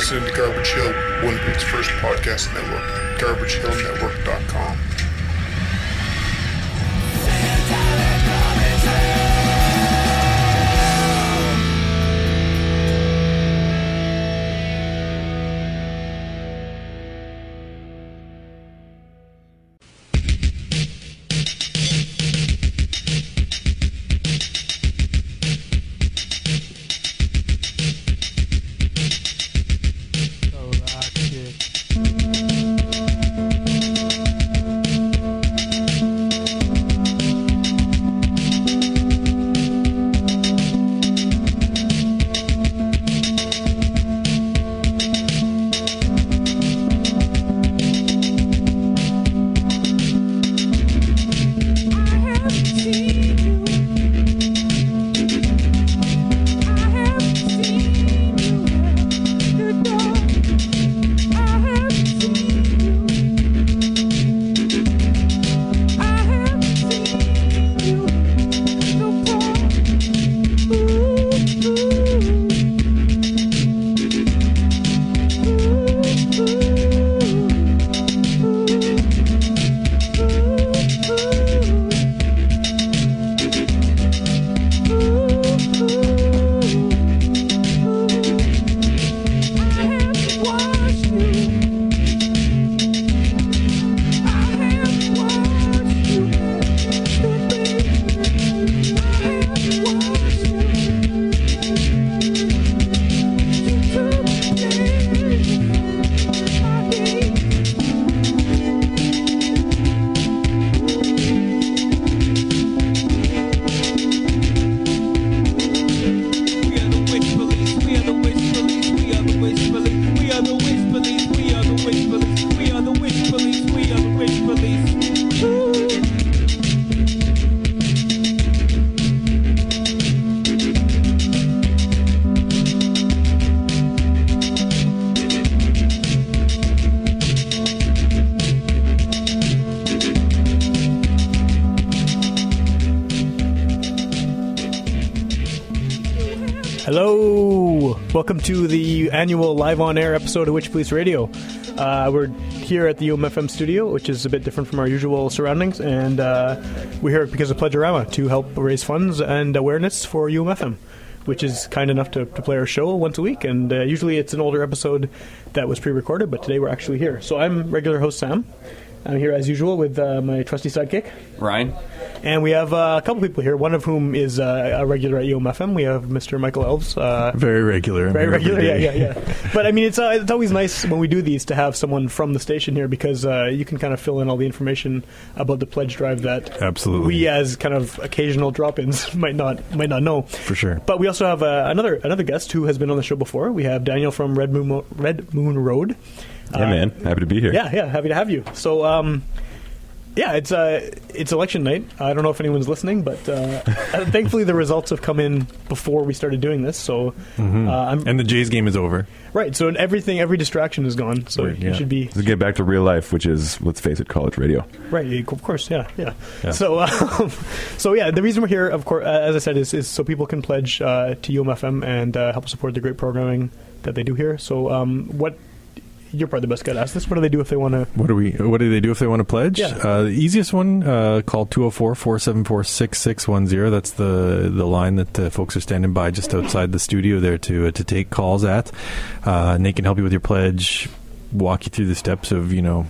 listening to Garbage Hill, Winnipeg's first podcast network, garbagehillnetwork.com. welcome to the annual live on air episode of Witch Police Radio. Uh, we're here at the UMFM studio, which is a bit different from our usual surroundings, and uh, we're here because of Pledgerama to help raise funds and awareness for UMFM, which is kind enough to, to play our show once a week. And uh, usually it's an older episode that was pre-recorded, but today we're actually here. So I'm regular host Sam. I'm here as usual with uh, my trusty sidekick. Ryan. And we have uh, a couple people here, one of whom is uh, a regular at UMFM. We have Mr. Michael Elves. Uh, Very regular. Very regular, yeah, yeah, yeah. But I mean, it's uh, it's always nice when we do these to have someone from the station here because uh, you can kind of fill in all the information about the pledge drive that Absolutely. we, as kind of occasional drop-ins, might not might not know. For sure. But we also have uh, another another guest who has been on the show before. We have Daniel from Red Moon Red Moon Road. Yeah, man. Happy to be here. Yeah, yeah, happy to have you. So, um, yeah, it's uh, it's election night. I don't know if anyone's listening, but uh, thankfully the results have come in before we started doing this. So, uh, I'm And the Jays game is over. right. So everything, every distraction is gone. So you yeah. should be Let's get back to real life, which is, let's face it, college radio. right. Of course, yeah, yeah. Yeah. So, um, so yeah, the reason we're here, of course, uh, as I said, is, is so people can pledge uh, to UMFM and uh, help support the great programming that they do here. So, um, what you're probably the best guy to ask this. What do they do if they want to? What do we? What do they do if they want to pledge? Yeah. Uh, the easiest one, uh, call 204-474-6610. That's the the line that uh, folks are standing by just outside the studio there to uh, to take calls at. Uh, and they can help you with your pledge, walk you through the steps of you know.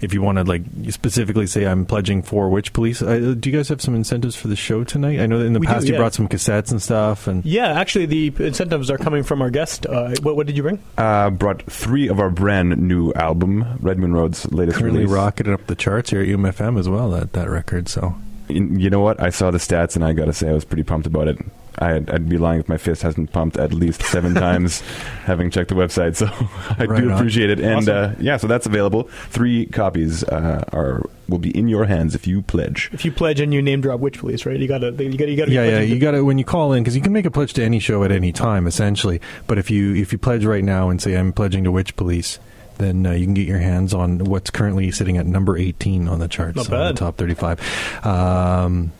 If you want to like specifically say I'm pledging for Witch Police, uh, do you guys have some incentives for the show tonight? I know that in the We do, past you brought some cassettes and stuff, and Yeah, actually, the incentives are coming from our guest. Uh, what, what did you bring? Uh, brought three of our brand new album, Red Moon Road's latest currently release. rocketed up the charts here at UMFM as well. That that record, so You you know what? I saw the stats, and I got to say, I was pretty pumped about it. I'd, I'd be lying if my fist hasn't pumped at least seven times, having checked the website. So I Right do on. appreciate it. And Awesome. uh, yeah, so that's available. Three copies uh, are will be in your hands if you pledge. If you pledge and you name drop Witch Police, right? You got to, you got, you got to. yeah, yeah. You got to when you call in because you can make a pledge to any show at any time, essentially. But if you if you pledge right now and say I'm pledging to Witch Police, then uh, you can get your hands on what's currently sitting at number 18 on the charts. The top 35. Um,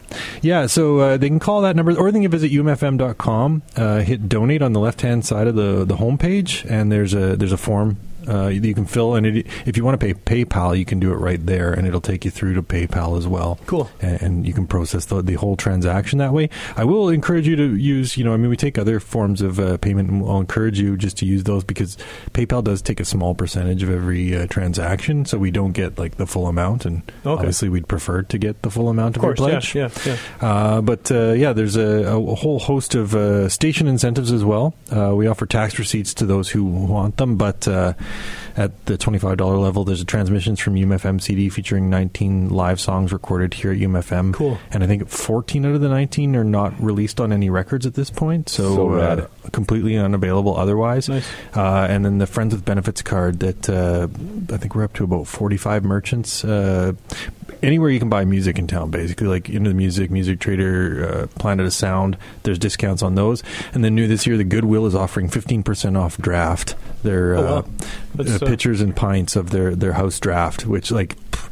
yeah, so uh, they can call that number, or they can visit umfm.com, uh, hit donate on the left hand side of the the homepage, and there's a there's a form. Uh, you can fill, and it, if you want to pay PayPal, you can do it right there, and it'll take you through to PayPal as well. Cool. and, and you can process the, the whole transaction that way. I will encourage you to use, you know, I mean, we take other forms of uh, payment, and I'll encourage you just to use those because PayPal does take a small percentage of every uh, transaction, so we don't get like the full amount, and Okay. obviously we'd prefer to get the full amount Of of, course, your pledge. yeah, yeah, yeah. Uh, but uh, yeah, there's a, a whole host of uh, station incentives as well. Uh, we offer tax receipts to those who want them, but uh, at the $25 level, there's a transmissions from UMFM CD featuring 19 live songs recorded here at UMFM. Cool. And I think 14 out of the 19 are not released on any records at this point, so, So uh, completely unavailable otherwise. Nice. Uh, and then the Friends with Benefits card that uh, I think we're up to about 45 merchants. Anywhere you can buy music in town, basically, like Into the Music, Music Trader, uh, Planet of Sound, there's discounts on those. And then new this year, the Goodwill is offering 15% off draft. Their Oh, wow. uh, uh, uh, pitchers and pints of their, their house draft, which, like, pff,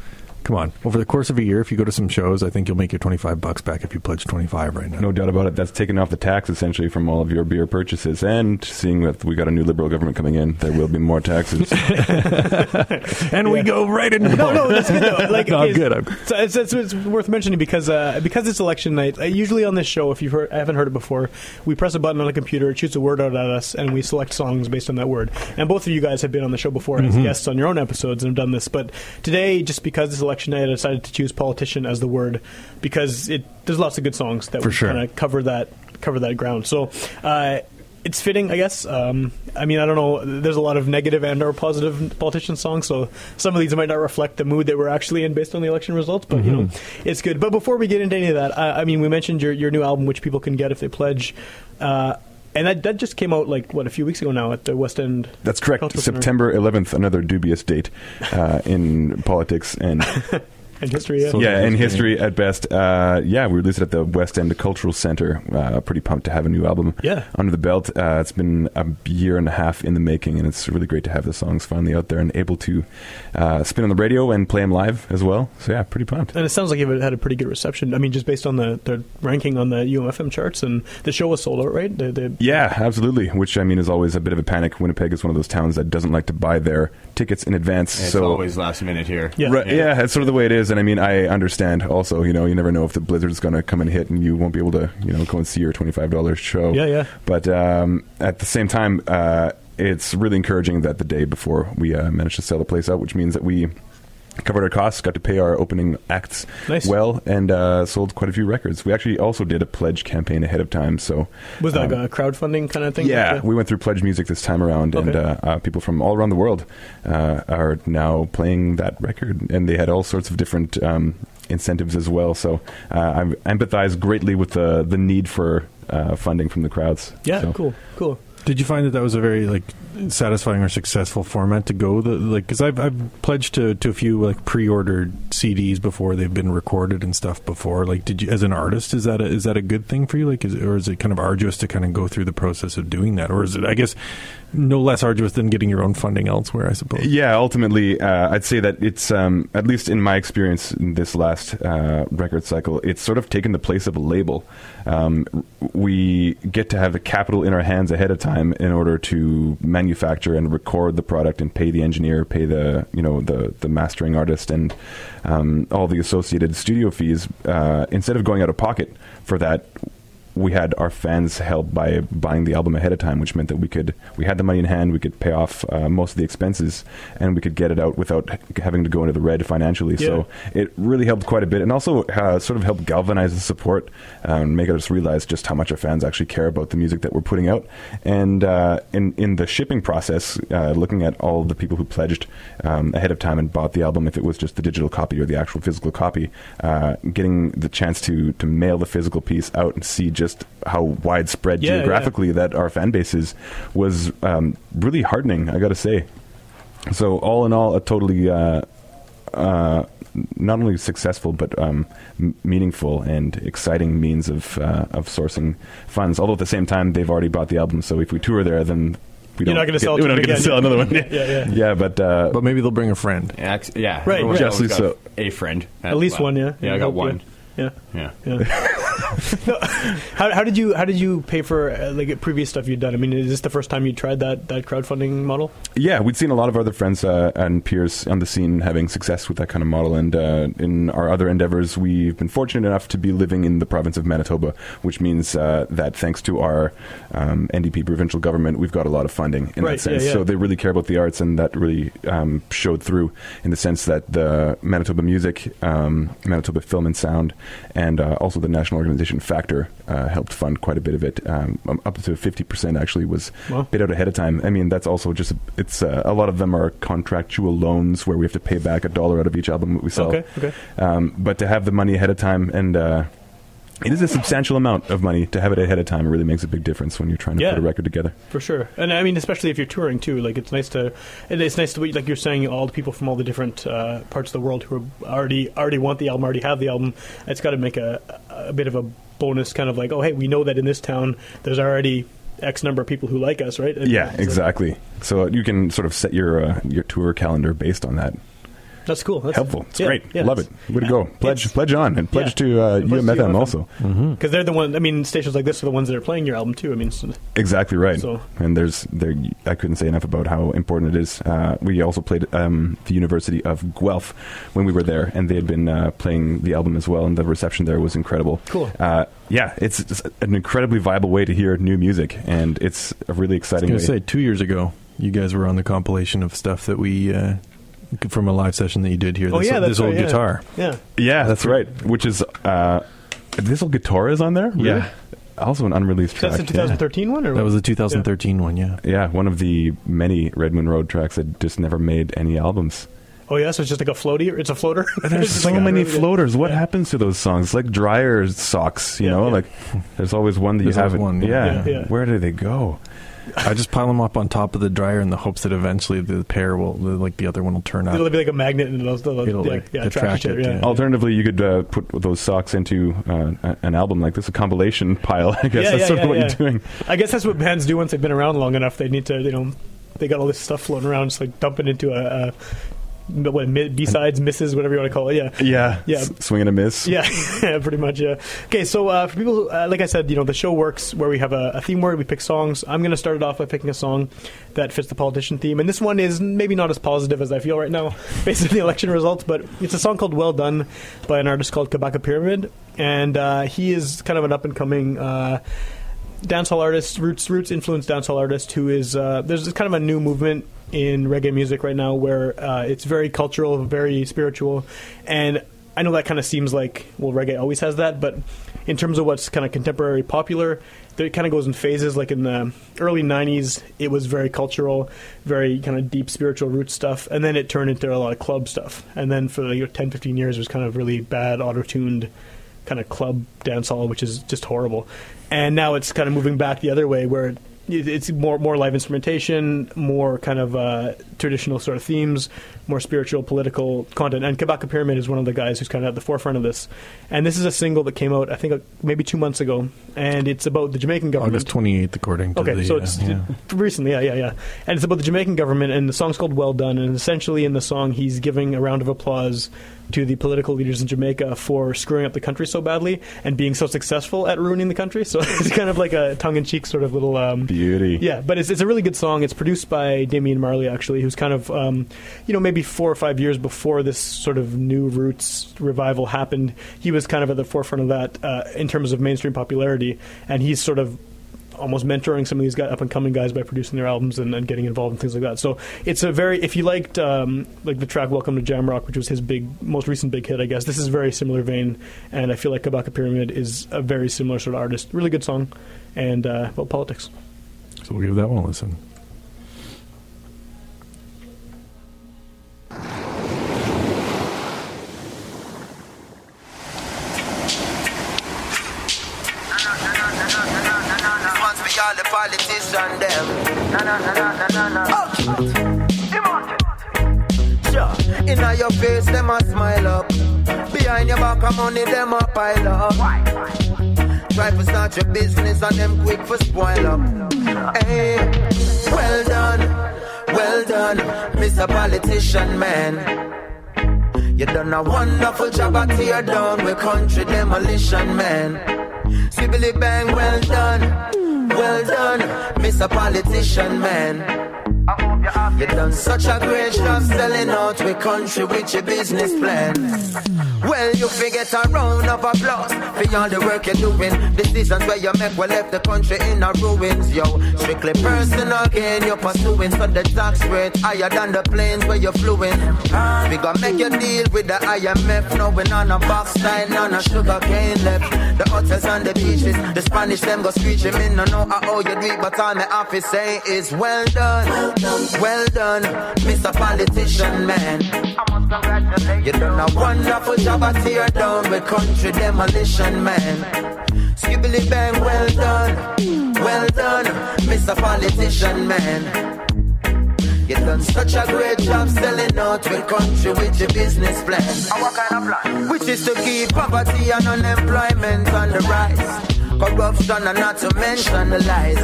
come on. Over the course of a year, if you go to some shows, I think you'll make your 25 bucks back if you pledge 25 right now. No doubt about it. That's taken off the tax essentially from all of your beer purchases. And seeing that we got a new liberal government coming in, there will be more taxes. and we go right into the No, no, that's good though. Like, No, I'm good, I'm So it's, it's, it's worth mentioning because uh, because it's election night. Uh, usually on this show, if you've heard, I haven't heard it before, we press a button on a computer, it shoots a word out at us, and we select songs based on that word. And both of you guys have been on the show before Mm-hmm. as guests on your own episodes and have done this. But today, just because it's election night, I decided to choose politician as the word because it there's lots of good songs that For sure. kind of cover that cover that ground. So. Uh, it's fitting, I guess. Um, I mean, I don't know. There's a lot of negative and or positive politician songs, so some of these might not reflect the mood that we're actually in based on the election results. But you know, it's good. But before we get into any of that, I, I mean, we mentioned your your new album, which people can get if they pledge. Uh, and that, that just came out like what a few weeks ago now at the West End. That's correct. Cultural Center. September 11th, another dubious date uh, in politics and in history. Yeah. Yeah, in history. history at best. Uh, yeah, we released it at the West End Cultural Center. Uh, pretty pumped to have a new album Yeah. under the belt. Uh, it's been a year and a half in the making, and it's really great to have the songs finally out there and able to uh, spin on the radio and play them live as well. So yeah, pretty pumped. and it sounds like it had a pretty good reception. I mean, just based on the, the ranking on the UMFM charts, and the show was sold out, right? The, the, Yeah, absolutely. Which I mean is always a bit of a panic. Winnipeg is one of those towns that doesn't like to buy their tickets in advance. It's so always last minute here. Yeah. Right, yeah, that's sort of the way it is, and I mean, I understand. Also, you know, you never know if the blizzard's going to come and hit, and you won't be able to, you know, go and see your twenty-five dollars show. Yeah, yeah. But um, at the same time, uh, it's really encouraging that the day before we uh, managed to sell the place out, which means that we covered our costs, got to pay our opening acts Nice. well, and uh, sold quite a few records. We actually also did a pledge campaign ahead of time, so was that um, a crowdfunding kind of thing? yeah, Like we went through Pledge Music this time around, and uh, uh, people from all around the world uh, are now playing that record, and they had all sorts of different um, incentives as well. So uh, I empathize greatly with the the need for uh, funding from the crowds. yeah, So- cool, cool. Did you find that that was a very like satisfying or successful format to go? The like because I've I've pledged to to a few like pre-ordered CDs before they've been recorded and stuff before. Like, did you as an artist is that a, is that a good thing for you? Like, is or is it kind of arduous to kind of go through the process of doing that, or is it I guess no less arduous than getting your own funding elsewhere? I suppose. Yeah, ultimately, uh, I'd say that it's um, at least in my experience in this last uh, record cycle, it's sort of taken the place of a label. Um, we get to have the capital in our hands ahead of time in order to manufacture and record the product and pay the engineer, pay the you know the the mastering artist, and um, all the associated studio fees. Uh, instead of going out of pocket for that, we had our fans help by buying the album ahead of time, which meant that we could we had the money in hand, we could pay off uh, most of the expenses, and we could get it out without having to go into the red financially. So it really helped quite a bit, and also uh, sort of helped galvanize the support uh, and make us realize just how much our fans actually care about the music that we're putting out. And uh, in in the shipping process, uh, looking at all the people who pledged um, ahead of time and bought the album, if it was just the digital copy or the actual physical copy, uh, getting the chance to to mail the physical piece out and see just how widespread Yeah, yeah. geographically that our fan base is was um, really heartening. I got to say. So all in all, a totally. Uh, uh, not only successful but um, m- meaningful and exciting means of uh, of sourcing funds. Although at the same time they've already bought the album, so if we tour there, then we You're don't not gonna sell we to don't going to sell another one. Yeah, yeah. yeah, but uh, But maybe they'll bring a friend. Yeah, yeah. Right, everyone's right. always Justly so. A friend. At least one, yeah. Yeah, I I got hope, one. Yeah. Yeah. Yeah. No, how, how did you how did you pay for uh, like previous stuff you'd done? I mean, is this the first time you tried that that crowdfunding model? Yeah, we'd seen a lot of other friends uh, and peers on the scene having success with that kind of model, and uh, in our other endeavors, we've been fortunate enough to be living in the province of Manitoba, which means uh, that thanks to our um, NDP provincial government, we've got a lot of funding in Right, that sense. yeah, yeah. So they really care about the arts, and that really um, showed through in the sense that the Manitoba Music, um, Manitoba Film and Sound, and uh, also the national organization Factor uh, helped fund quite a bit of it. Um, up to fifty percent actually was Wow. paid out ahead of time. I mean, that's also just it's uh, a lot of them are contractual loans where we have to pay back a dollar out of each album that we sell. Okay, okay. Um, but to have the money ahead of time and uh, it is a substantial amount of money to have it ahead of time. It really makes a big difference when you're trying to Yeah. put a record together. For sure, and I mean, especially if you're touring too. Like, it's nice to, it's nice to be like you're saying, all the people from all the different uh, parts of the world who are already already want the album, already have the album. It's got to make a a bit of a bonus, kind of like, oh, hey, we know that in this town there's already X number of people who like us, right? And Yeah, exactly. So you can sort of set your uh, your tour calendar based on that. That's cool. That's Helpful. It's yeah, great. yeah. Love it. Way to go. Pledge pledge on and pledge yeah. to uh, And pledge to UMFM UMFM. also. because they're the one. I mean, stations like this are the ones that are playing your album too. I mean, so, Exactly right. So- And there's there. I couldn't say enough about how important it is. Uh, we also played um, the University of Guelph when we were there, and they had been uh, playing the album as well, and the reception there was incredible. Cool. Uh, yeah, it's an incredibly viable way to hear new music, and it's a really exciting I was going to say, two years ago, you guys were on the compilation of stuff that we, uh, from a live session that you did here. oh this, yeah, this old right, yeah. guitar. Yeah, yeah, that's right. Which is uh, this old guitar is on there. Really? Yeah. Also an unreleased track. that's the 2013 one, or That was the 2013 one, yeah. Yeah, one of the many Red Moon Road tracks that just never made any albums. Oh yeah, so it's just like a floaty. It's a floater. There's so like many floaters. What yeah. happens to those songs? It's like dryer socks, you Yeah, know. yeah. Like there's always one that There's you haven't. one, yeah. yeah. Yeah, yeah. Where do they go? I just pile them up on top of the dryer in the hopes that eventually the pair will, the, like the other one will turn out. It'll be like a magnet, and it'll, it'll, It'll, like, yeah, attract attract it, other, yeah. Alternatively, you could uh, put those socks into uh, an album like this, a compilation pile. I guess Yeah, that's yeah, sort of what yeah. you're doing. I guess that's what bands do once they've been around long enough. They need to, you know, they got all this stuff floating around, just like dump it into a, a what B sides, misses, whatever you want to call it. Yeah, Yeah. Yeah. S- swing and a miss. Yeah, yeah, pretty much. Yeah. Okay, so uh, for people, who, uh, like I said, you know, the show works where we have a, a theme word, we pick songs. I'm going to start it off by picking a song that fits the politician theme, and this one is maybe not as positive as I feel right now, based on the election results. But it's a song called "Well Done" by an artist called Kabaka Pyramid, and uh, he is kind of an up and coming. Uh, dancehall artist, roots roots influenced dancehall artist who is uh, there's this kind of a new movement in reggae music right now where uh, it's very cultural, very spiritual, and I know that kind of seems like well reggae always has that, but in terms of what's kind of contemporary popular, it kind of goes in phases. Like in the early '90s, it was very cultural, very kind of deep spiritual root stuff, and then it turned into a lot of club stuff. And then for like 10, 15 years, it was kind of really bad auto tuned kind of club dance hall, which is just horrible. And now it's kind of moving back the other way, where it's more more live instrumentation, more kind of uh, traditional sort of themes, more spiritual, political content. And Kabaka Pyramid is one of the guys who's kind of at the forefront of this. And this is a single that came out, I think, uh, maybe two months ago, and it's about the Jamaican government. August 28th, according to Okay, the. so uh, it's yeah. recently, yeah, yeah, yeah. And it's about the Jamaican government, and the song's called "Well Done." And essentially, in the song, he's giving a round of applause to the political leaders in Jamaica for screwing up the country so badly and being so successful at ruining the country. So it's kind of like a tongue-in-cheek sort of little. Um, Beauty. yeah, but it's, it's a really good song. It's produced by Damian Marley, actually, who's kind of, um, you know, maybe four or five years before this sort of new roots revival happened. He was kind of at the forefront of that uh, in terms of mainstream popularity, and he's sort of almost mentoring some of these guy, up and coming guys by producing their albums and, and getting involved in things like that. So it's a very if you liked um, like the track "Welcome to Jamrock," which was his big most recent big hit, I guess this is very similar vein, and I feel like Kabaka Pyramid is a very similar sort of artist. Really good song, and uh, about politics. So we'll give that one a listen. This one's for all the politicians, them. Oh, sure. Inna your face, them a smile up. Behind your back, of money, them a pile up. Try to start your business and them quick for spoil up. Hey, well done, well done, Mr. Politician Man. You done a wonderful job at tear down with country demolition, man. Sibbly bang, well done, well done, Mr. Politician, man. You done such a great job selling out with country with your business plan. Well, you forget a round of applause for all the work you're doing. Decisions where you make will left the country in a ruins, yo. Strictly personal gain you're pursuing, so the tax rate higher than the planes where you're fluing. We gonna make you deal with the IMF, knowing on a box style, none a sugar cane left. The hotels and the beaches, the Spanish them go screeching. Me no know how you do it, but all my office say is well done, well done, Mr. Politician Man. You done a wonderful job tear down with country demolition, man. Skibbly bang, well done, well done, Mr. Politician, man. You done such a great job selling out with country with your business plan. And what kind of plan? Which is to keep poverty and unemployment on the rise. Corruption and not to mention the lies.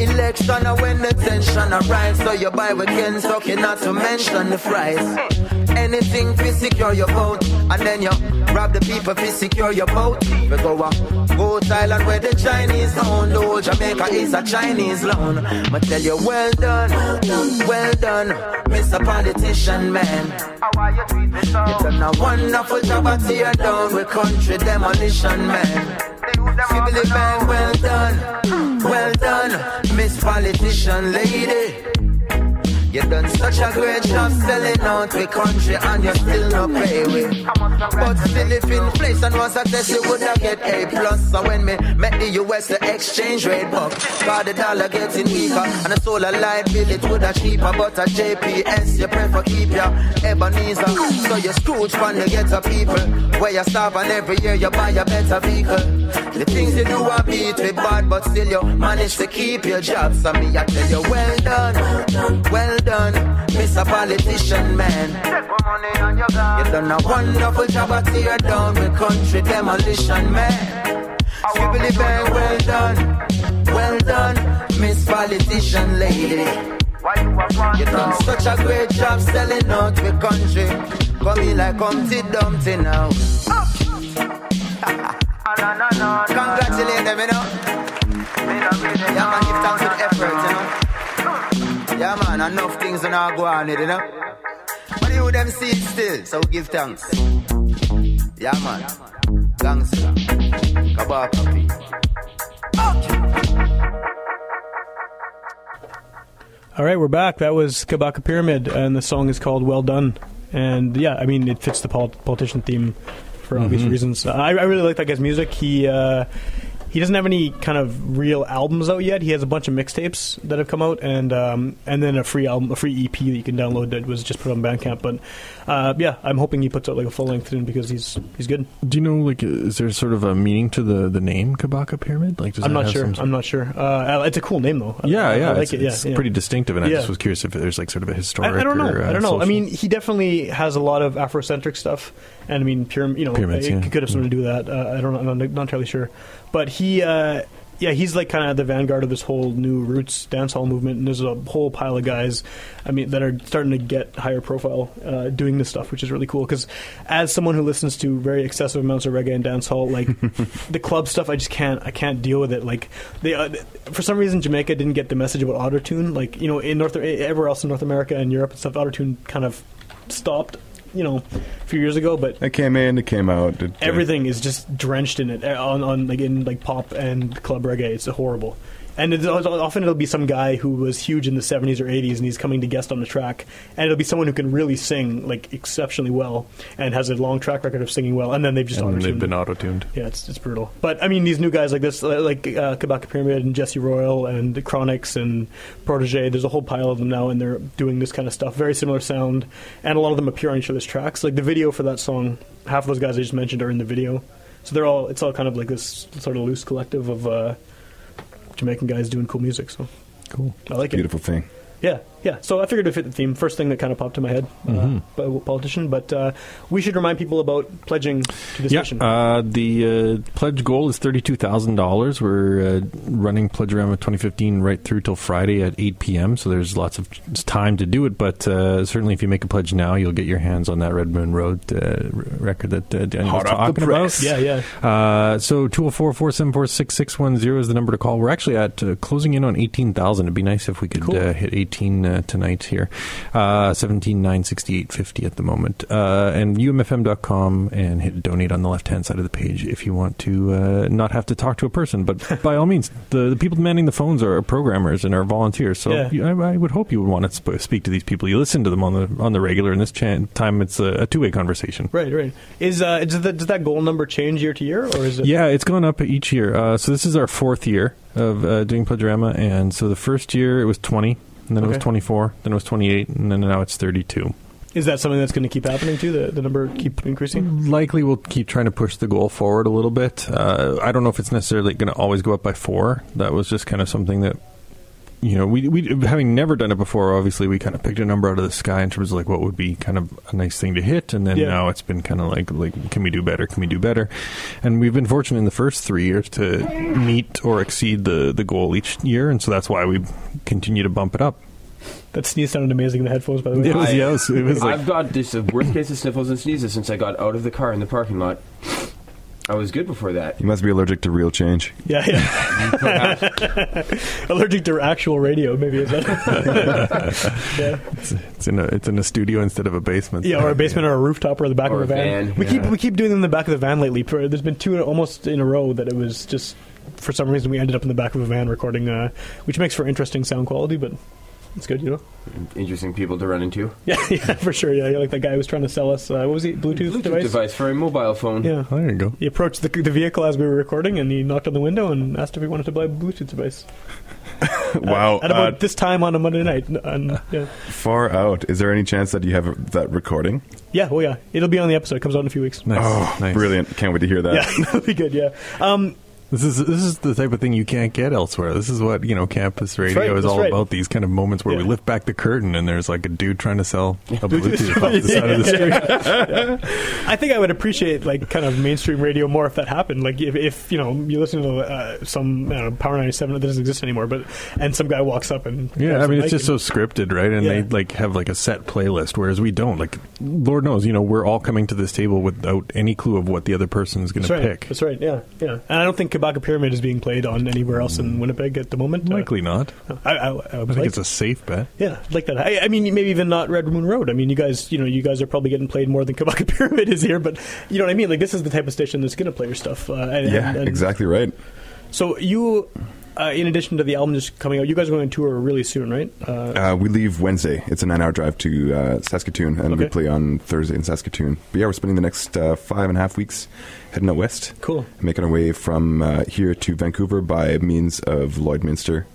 Election and when the tension arise, so you buy with Kentucky, not to mention the fries. Anything to secure your vote, and then you rob the people to secure your vote. We go up, go Thailand where the Chinese own, the Jamaica is a Chinese loan. But tell you, well done, well done, Mr. Politician Man. You done a wonderful job at tear down with country demolition man. Sibbly bang, well done, well done, Miss Politician Lady. You done such a great job selling out the country and you still not pay with. But still if inflation was a test, you would have get A plus. So when me met the US, the exchange rate buck. Cause the dollar getting weaker and the solar light bill it would have cheaper. But a JPS, you prefer keep your Ebenezer. So you Scrooge from the ghetto people. Where you starve and every year you buy a better vehicle. The things you do are beat with bad, but still you manage to keep your job. So me, I tell you, well done, well done, Mr. Politician Man. You done a wonderful job at tear down the country demolition, man. Skibbly bang, well done, well done, Miss Politician Lady. You done such a great job selling out the country. Come in like Humpty Dumpty now. Congratulate them, you know. Yeah, man, give thanks for the effort, you know. Yeah, man, enough things are not go on, you know. But you them see it still, so give thanks. Yeah, man. Gangster. Kabaka P. All right, we're back. That was Kabaka Pyramid, and the song is called "Well Done." And yeah, I mean, it fits the pol- politician theme for obvious reasons. I, I really like that guy's music. He uh, he doesn't have any kind of real albums out yet. He has a bunch of mixtapes that have come out, and um, and then a free album, a free EP that you can download that was just put on Bandcamp. But uh, yeah, I'm hoping he puts out like a full length thing because he's he's good. Do you know, like, is there sort of a meaning to the, the name Kabaka Pyramid? Like, does I'm not sure. some I'm not sure. Uh, it's a cool name though. yeah, I, yeah, I like it's, it. Yeah, it's yeah. pretty distinctive, and I just was curious if there's like sort of a historic. I, I don't know. Or, uh, I don't know. I mean, he definitely has a lot of Afrocentric stuff, and I mean, pyram- you know, Pyramids, it, yeah. could have something to do with that. Uh, I don't know. I'm not, not entirely sure, but he, uh, yeah, he's like kind of at the vanguard of this whole new roots dancehall movement, and there's a whole pile of guys, I mean, that are starting to get higher profile uh, doing this stuff, which is really cool. Because as someone who listens to very excessive amounts of reggae and dancehall, like the club stuff, I just can't, I can't deal with it. Like they, uh, for some reason, Jamaica didn't get the message about autotune. Like you know, in North, everywhere else in North America and Europe and stuff, autotune kind of stopped. You know, a few years ago, but It came in, it came out. It, uh, everything is just drenched in it uh, on, on like in like pop and club reggae. It's horrible. And it's, often it'll be some guy who was huge in the 70s or 80s and he's coming to guest on the track. And it'll be someone who can really sing like exceptionally well and has a long track record of singing well. And then they've just and they've been auto tuned. Yeah, it's, it's brutal. But I mean, these new guys like this, like uh, Kabaka Pyramid and Jesse Royal and the Chronixx and Protoje, there's a whole pile of them now, and they're doing this kind of stuff. Very similar sound, and a lot of them appear on each other's tracks. Like the video for that song, half of those guys I just mentioned are in the video. So they're all, it's all kind of like this sort of loose collective of uh, Jamaican guys doing cool music. So Cool. I like it. Beautiful thing. Yeah, yeah. So I figured it fit the theme. First thing that kind of popped in my head, Mm-hmm. uh, a politician. But uh, we should remind people about pledging to the Yeah, station. uh, the uh, pledge goal is thirty-two thousand dollars. We're uh, running Pledgeorama 2015 right through till Friday at eight p.m. So there's lots of time to do it. But uh, certainly, if you make a pledge now, you'll get your hands on that Red Moon Road uh, record that uh, Daniel Hot was off the talking about. yeah, yeah. Uh, so 204-474-6610 is the number to call. We're actually at uh, closing in on 18,000. It'd be nice if we could Cool. uh, hit 18 uh, tonight here. Uh, 17,968.50 at the moment. Uh, and umfm.com and hit donate on the left-hand side of the page if you want to uh, not have to talk to a person. But by all means, the, the people demanding the phones are programmers and are volunteers. So Yeah. you- I, I would hope you would want to sp- speak to these people. You listen to them on the on the regular. And this time, it's a, a two-way conversation. Right, right. Is uh, does, that, does that goal number change year to year, or is it? Yeah, it's gone up each year. Uh, so this is our fourth year of uh, doing Pledgerama, and so the first year it was 20, and then it was 24, then it was 28, and then now it's 32. Is that something that's going to keep happening too? The the number keep increasing. Likely we'll keep trying to push the goal forward a little bit. Uh, I don't know if it's necessarily going to always go up by four. That was just kind of something that. You know, we, we having never done it before. Obviously, we kind of picked a number out of the sky in terms of like what would be kind of a nice thing to hit, and then Yeah. now it's been kind of like like can we do better? Can we do better? And we've been fortunate in the first three years to meet or exceed the the goal each year, and so that's why we continue to bump it up. That sneeze sounded amazing in the headphones, by the way. It was, yeah, it was, it was like I've got this uh, worst case of sniffles and sneezes since I got out of the car in the parking lot. I was good before that. You must be allergic to real change. Yeah, yeah. Allergic to actual radio, maybe is that? yeah. it's, it's in a it's in a studio instead of a basement. Yeah, or a basement or a rooftop or the back Or of a a van. van, we keep we keep doing them in the back of the van lately. There's been two almost in a row that it was just for some reason we ended up in the back of a van recording, uh, which makes for interesting sound quality, but it's good, you know. Interesting people to run into. Yeah, yeah, for sure. Yeah, like that guy who was trying to sell us. Uh, what was he? Bluetooth, Bluetooth device. device for a mobile phone. Yeah. Oh, there you go. He approached the, the vehicle as we were recording, and he knocked on the window and asked if we wanted to buy a Bluetooth device. wow. At about uh, this time on a Monday night. And, yeah. far out. Is there any chance that you have that recording? yeah, oh yeah, it'll be on the episode. It comes out in a few weeks. Nice, Oh, nice. brilliant. Can't wait to hear that. Yeah, that'll be good. Yeah. Um, This is this is the type of thing you can't get elsewhere. This is what you know. Campus radio right, is all right. about. These kind of moments where we lift back the curtain and there's like a dude trying to sell a Bluetooth off the side of the street. I think I would appreciate like kind of mainstream radio more if that happened. Like if, if you know you listen to uh, some know, Power ninety seven that doesn't exist anymore, but and some guy walks up and Yeah, I mean it's just so scripted, right? And Yeah. they like have like a set playlist, whereas we don't. Like, Lord knows, you know, we're all coming to this table without any clue of what the other person is going to pick. That's right. Yeah, yeah. And I don't think Kabaka Pyramid is being played on anywhere else in Winnipeg at the moment. Uh, Likely not. I, I, I, think like it's a safe bet. Yeah, I'd like that. I, I mean, maybe even not Red Moon Road. I mean, you guys, you know, you guys are probably getting played more than Kabaka Pyramid is here, but you know what I mean. Like, this is the type of station that's going to play your stuff. Uh, and, Yeah, and- and- exactly right. So you, uh, in addition to the album just coming out, you guys are going on tour really soon, right? Uh, Uh, we leave Wednesday. It's a nine-hour drive to uh, Saskatoon, and we play on Thursday in Saskatoon. But yeah, we're spending the next uh, five and a half weeks heading out west, cool. making our way from uh, here to Vancouver by means of Lloydminster,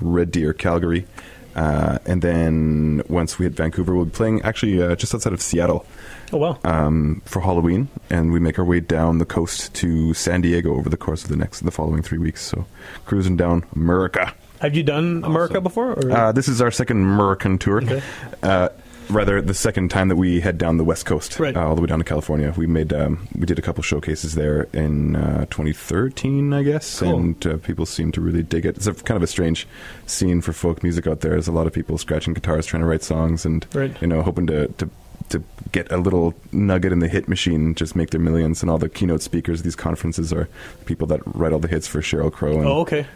Red Deer, Calgary, uh, and then once we hit Vancouver, we'll be playing actually uh, just outside of Seattle Oh wow. um, for Halloween, and we make our way down the coast to San Diego over the course of the next the following three weeks. So cruising down America. Have you done America before? Or? Uh, this is our second American tour. Okay. Uh, rather, the second time that we head down the west coast, Right. uh, all the way down to California. We made um, we did a couple showcases there in uh, 2013, I guess, Cool. and uh, people seem to really dig it. It's a kind of a strange scene for folk music out there. There's a lot of people scratching guitars, trying to write songs, and Right. you know, hoping to. to to get a little nugget in the hit machine, just make their millions, and all the keynote speakers. These conferences are people that write all the hits for Sheryl Crow and oh okay.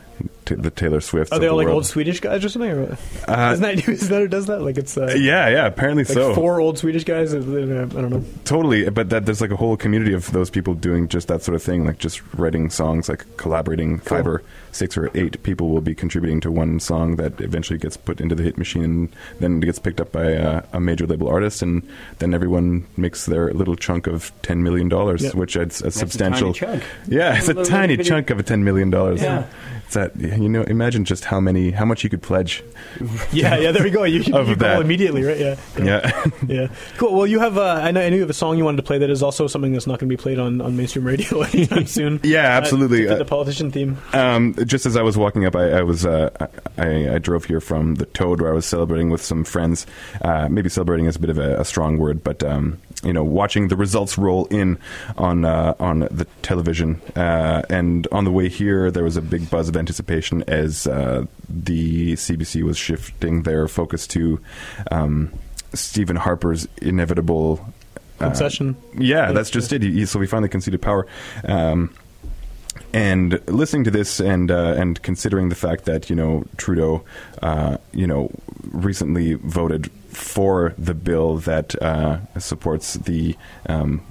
T- the Taylor Swift. Are they all like old Swedish guys or something? Or? Uh, isn't that isn't that who does that? Like it's uh, Yeah, yeah. Apparently like so. four old Swedish guys. I don't know. Totally, but that there's like a whole community of those people doing just that sort of thing, like just writing songs, like collaborating. Five or six or eight people will be contributing to one song that eventually gets put into the hit machine, and then it gets picked up by a, a major label artist, and then everyone makes their little chunk of ten million dollars, Yeah. which is a That's substantial. A tiny chunk. Yeah, it's a Little tiny bitty- chunk of a ten million dollars. Yeah. It's that you know, imagine just how many, how much you could pledge. Yeah, yeah. There we go. You, you Of call that. immediately, right? Yeah, Yeah. yeah. Cool. Well, you have. Uh, I know. I know you have a song you wanted to play that is also something that's not going to be played on, on mainstream radio anytime soon. Yeah, absolutely. Uh, to Uh, the politician theme. Um, just as I was walking up, I, I was uh, I, I drove here from the Toad, where I was celebrating with some friends. Uh, maybe celebrating is a bit of a, a strong word, but um, you know, watching the results roll in on uh, on the television, uh, and on the way here, there was a big buzz of anticipation as uh, the CBC was shifting their focus to um, Stephen Harper's inevitable. uh, Concession. yeah, that's just it. He- so we finally conceded power. Um, and listening to this and uh, and considering the fact that you know Trudeau, uh, you know, recently voted for the bill that uh, supports the. Um,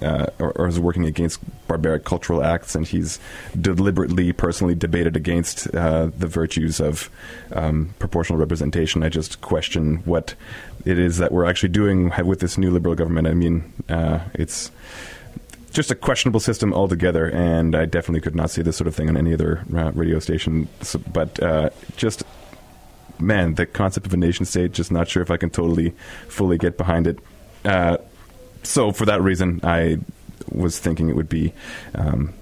uh, or, or is working against barbaric cultural acts, and he's deliberately, personally debated against uh, the virtues of um, proportional representation. I just question what it is that we're actually doing with this new liberal government. I mean, uh, it's just a questionable system altogether, and I definitely could not see this sort of thing on any other uh, radio station. So, but uh, just man, the concept of a nation state, just not sure if I can totally, fully get behind it. Uh, so, for that reason, I was thinking it would be um,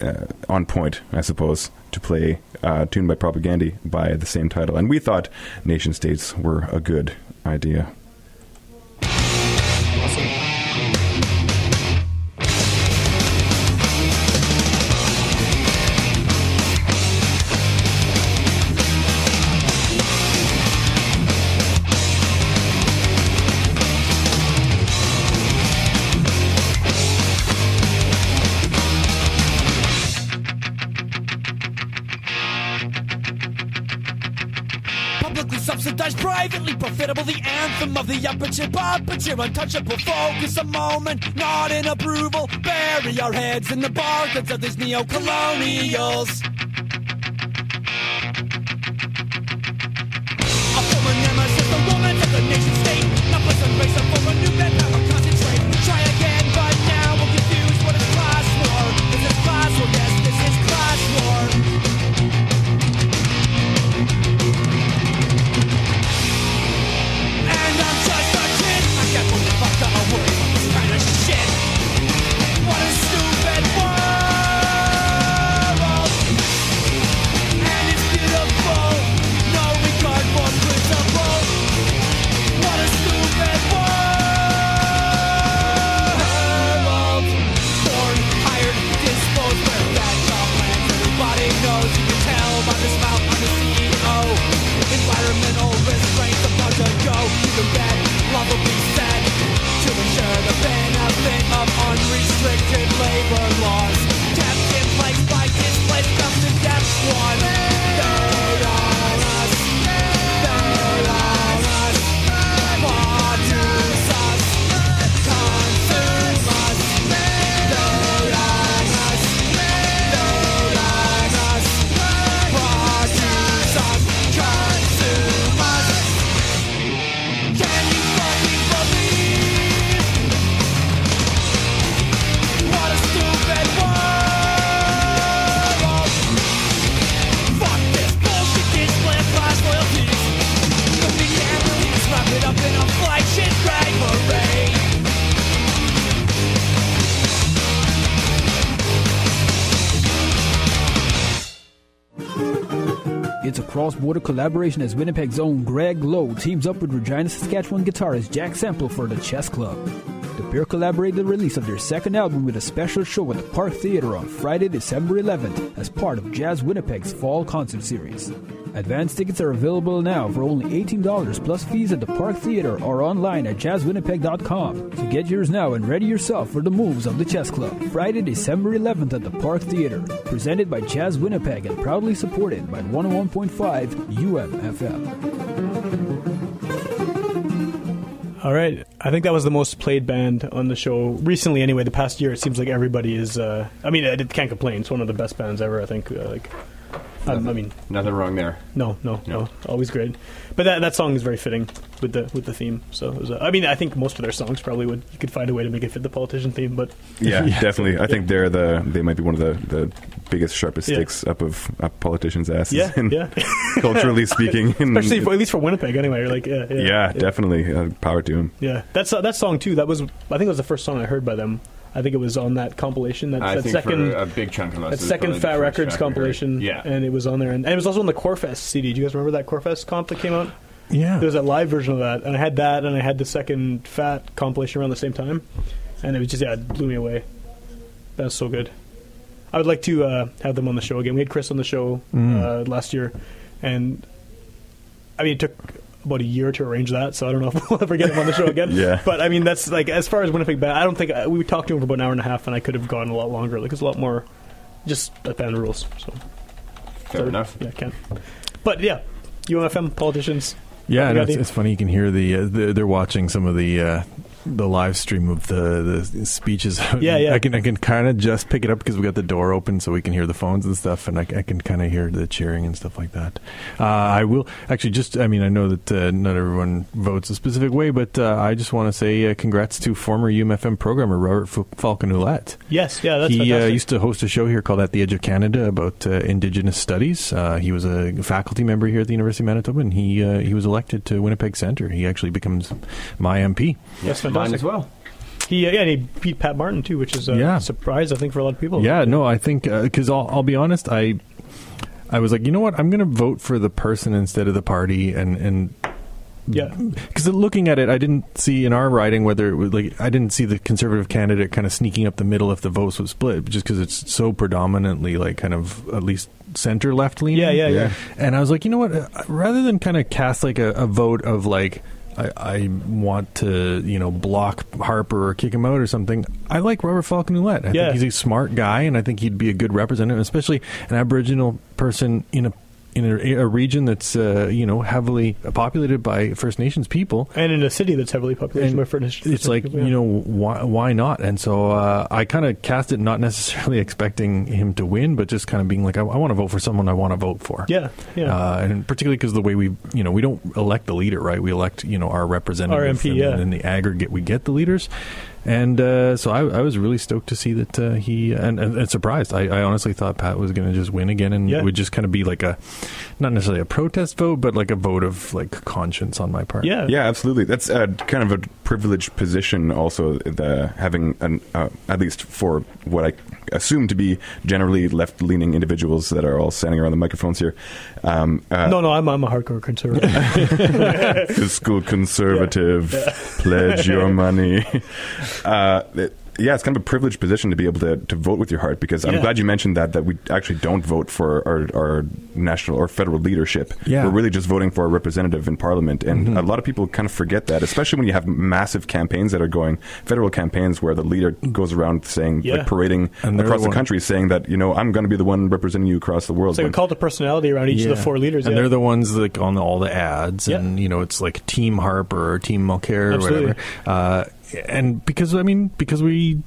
uh, on point, I suppose, to play uh, "Tuned by Propagandhi" by the same title, and we thought nation states were a good idea. Anthem of the chip puppeteer, untouchable. Focus a moment, not in approval. Bury our heads in the barcodes of these neo-colonials. It's a cross-border collaboration as Winnipeg's own Greg Lowe teams up with Regina, Saskatchewan guitarist Jack Sample for the Chess Club. The pair collaborated the release of their second album with a special show at the Park Theatre on Friday, December 11th as part of Jazz Winnipeg's fall concert series. Advance tickets are available now for only $18 plus fees at the Park Theatre or online at jazzwinnipeg.com. So get yours now and ready yourself for the moves of the Chess Club. Friday, December 11th at the Park Theatre. Presented by Jazz Winnipeg and proudly supported by 101.5 UMFM. All right. I think that was the most played band on the show recently. Anyway, the past year, it seems like everybody is. Uh, I mean, I can't complain. It's one of the best bands ever. I think. Uh, like, Um, I mean, Nothing wrong there. no, no, no, No. always great. But that that song is very fitting with the with the theme. So it was, uh, I mean, I think most of their songs probably would you could find a way to make it fit the politician theme. But Yeah, definitely. I think they're the they might be one of the, the biggest sharpest Yeah. sticks up of up politicians' asses. yeah, in- yeah, culturally speaking. especially for, at least for Winnipeg anyway. You're like, yeah, yeah, yeah, definitely. Uh, power to him. Yeah, that's uh, that song too. That was I think it was the first song I heard by them. I think it was on that compilation. That, I that think second for a big chunk of us, that second probably the Fat Records track we heard. compilation. Yeah. and it was on there, and, and it was also on the Corefest CD. Do you guys remember that Corefest comp that came out? Yeah. There was a live version of that, and I had that, and I had the second Fat compilation around the same time, and it was just yeah, it blew me away. That's so good. I would like to uh, have them on the show again. We had Chris on the show Mm. uh, last year, and I mean it took about a year to arrange that, so I don't know if we'll ever get him on the show again. Yeah. But I mean that's like as far as Winnipeg band, I don't think I, we talked to him for about an hour and a half, and I could have gone a lot longer. Like it's a lot more, just that band rules. So Fair so, enough. Yeah, can. But yeah, UMFM politicians. Yeah, Yeah, and it's, it's funny. You can hear the, uh, the they're watching some of the uh, the live stream of the the speeches. Yeah, yeah. I can I can kind of just pick it up because we got the door open, so we can hear the phones and stuff, and I, I can kind of hear the cheering and stuff like that. Uh, I will actually just. I mean, I know that uh, not everyone votes a specific way, but uh, I just want to say uh, congrats to former UMFM programmer Robert F- Falcon Ouellette. Yes, yeah, that's he uh, used to host a show here called At the Edge of Canada about uh, Indigenous studies. Uh, he was a faculty member here at the University of Manitoba, and he uh, he was elected to Winnipeg Centre. He actually becomes my MP. That's As well. He uh, yeah, and he beat Pat Martin too, which is a Yeah. surprise I think for a lot of people. Yeah, no, I think because I'll, I'll be honest, I I was like, you know what, I'm going to vote for the person instead of the party, and and yeah, because looking at it, I didn't see in our riding whether it was like I didn't see the conservative candidate kind of sneaking up the middle if the votes was split, just because it's so predominantly like kind of at least center left leaning. yeah, yeah, yeah. And I was like, you know what? uh, Rather than kind of cast like a, a vote of like, I, I want to, you know, block Harper or kick him out or something. I like Robert Falcon Ouellette. I Yeah. think he's a smart guy, and I think he'd be a good representative, especially an Aboriginal person in a in a, a region that's uh, you know heavily populated by First Nations people. And in a city that's heavily populated by First Nations. It's like people, yeah. you know why why not? And so uh, I kind of cast it not necessarily expecting him to win, but just kind of being like I, I want to vote for someone I want to vote for. Yeah, yeah. Uh, and particularly because the way we, you know, we don't elect the leader, right? We elect, you know, our representative. Our MP, and, yeah. And in the aggregate, we get the leaders. And uh, so I, I was really stoked to see that uh, he, and, and, and surprised. I, I honestly thought Pat was going to just win again, and Yeah. it would just kind of be like a, not necessarily a protest vote, but like a vote of like conscience on my part. yeah, Yeah, absolutely. That's uh, kind of a privileged position. Also, the having an uh, at least for what I assume to be generally left-leaning individuals that are all standing around the microphones here. Um, uh, No, no, I'm I'm a hardcore conservative. fiscal conservative, pledge your money. Uh, it- yeah, it's kind of a privileged position to be able to, to vote with your heart because I'm glad you mentioned that that we actually don't vote for our, our national or federal leadership. Yeah. We're really just voting for a representative in parliament. And Mm-hmm. a lot of people kind of forget that, especially when you have massive campaigns that are going, federal campaigns where the leader goes around saying, Yeah. like parading And across the the country saying that, you know, I'm going to be the one representing you across the world. It's like a When- cult of personality around each of the four leaders. and yeah. they're the ones like on all the ads, Yeah. and you know it's like Team Harper or Team Mulcair or Absolutely. whatever. Uh, and because I mean, because we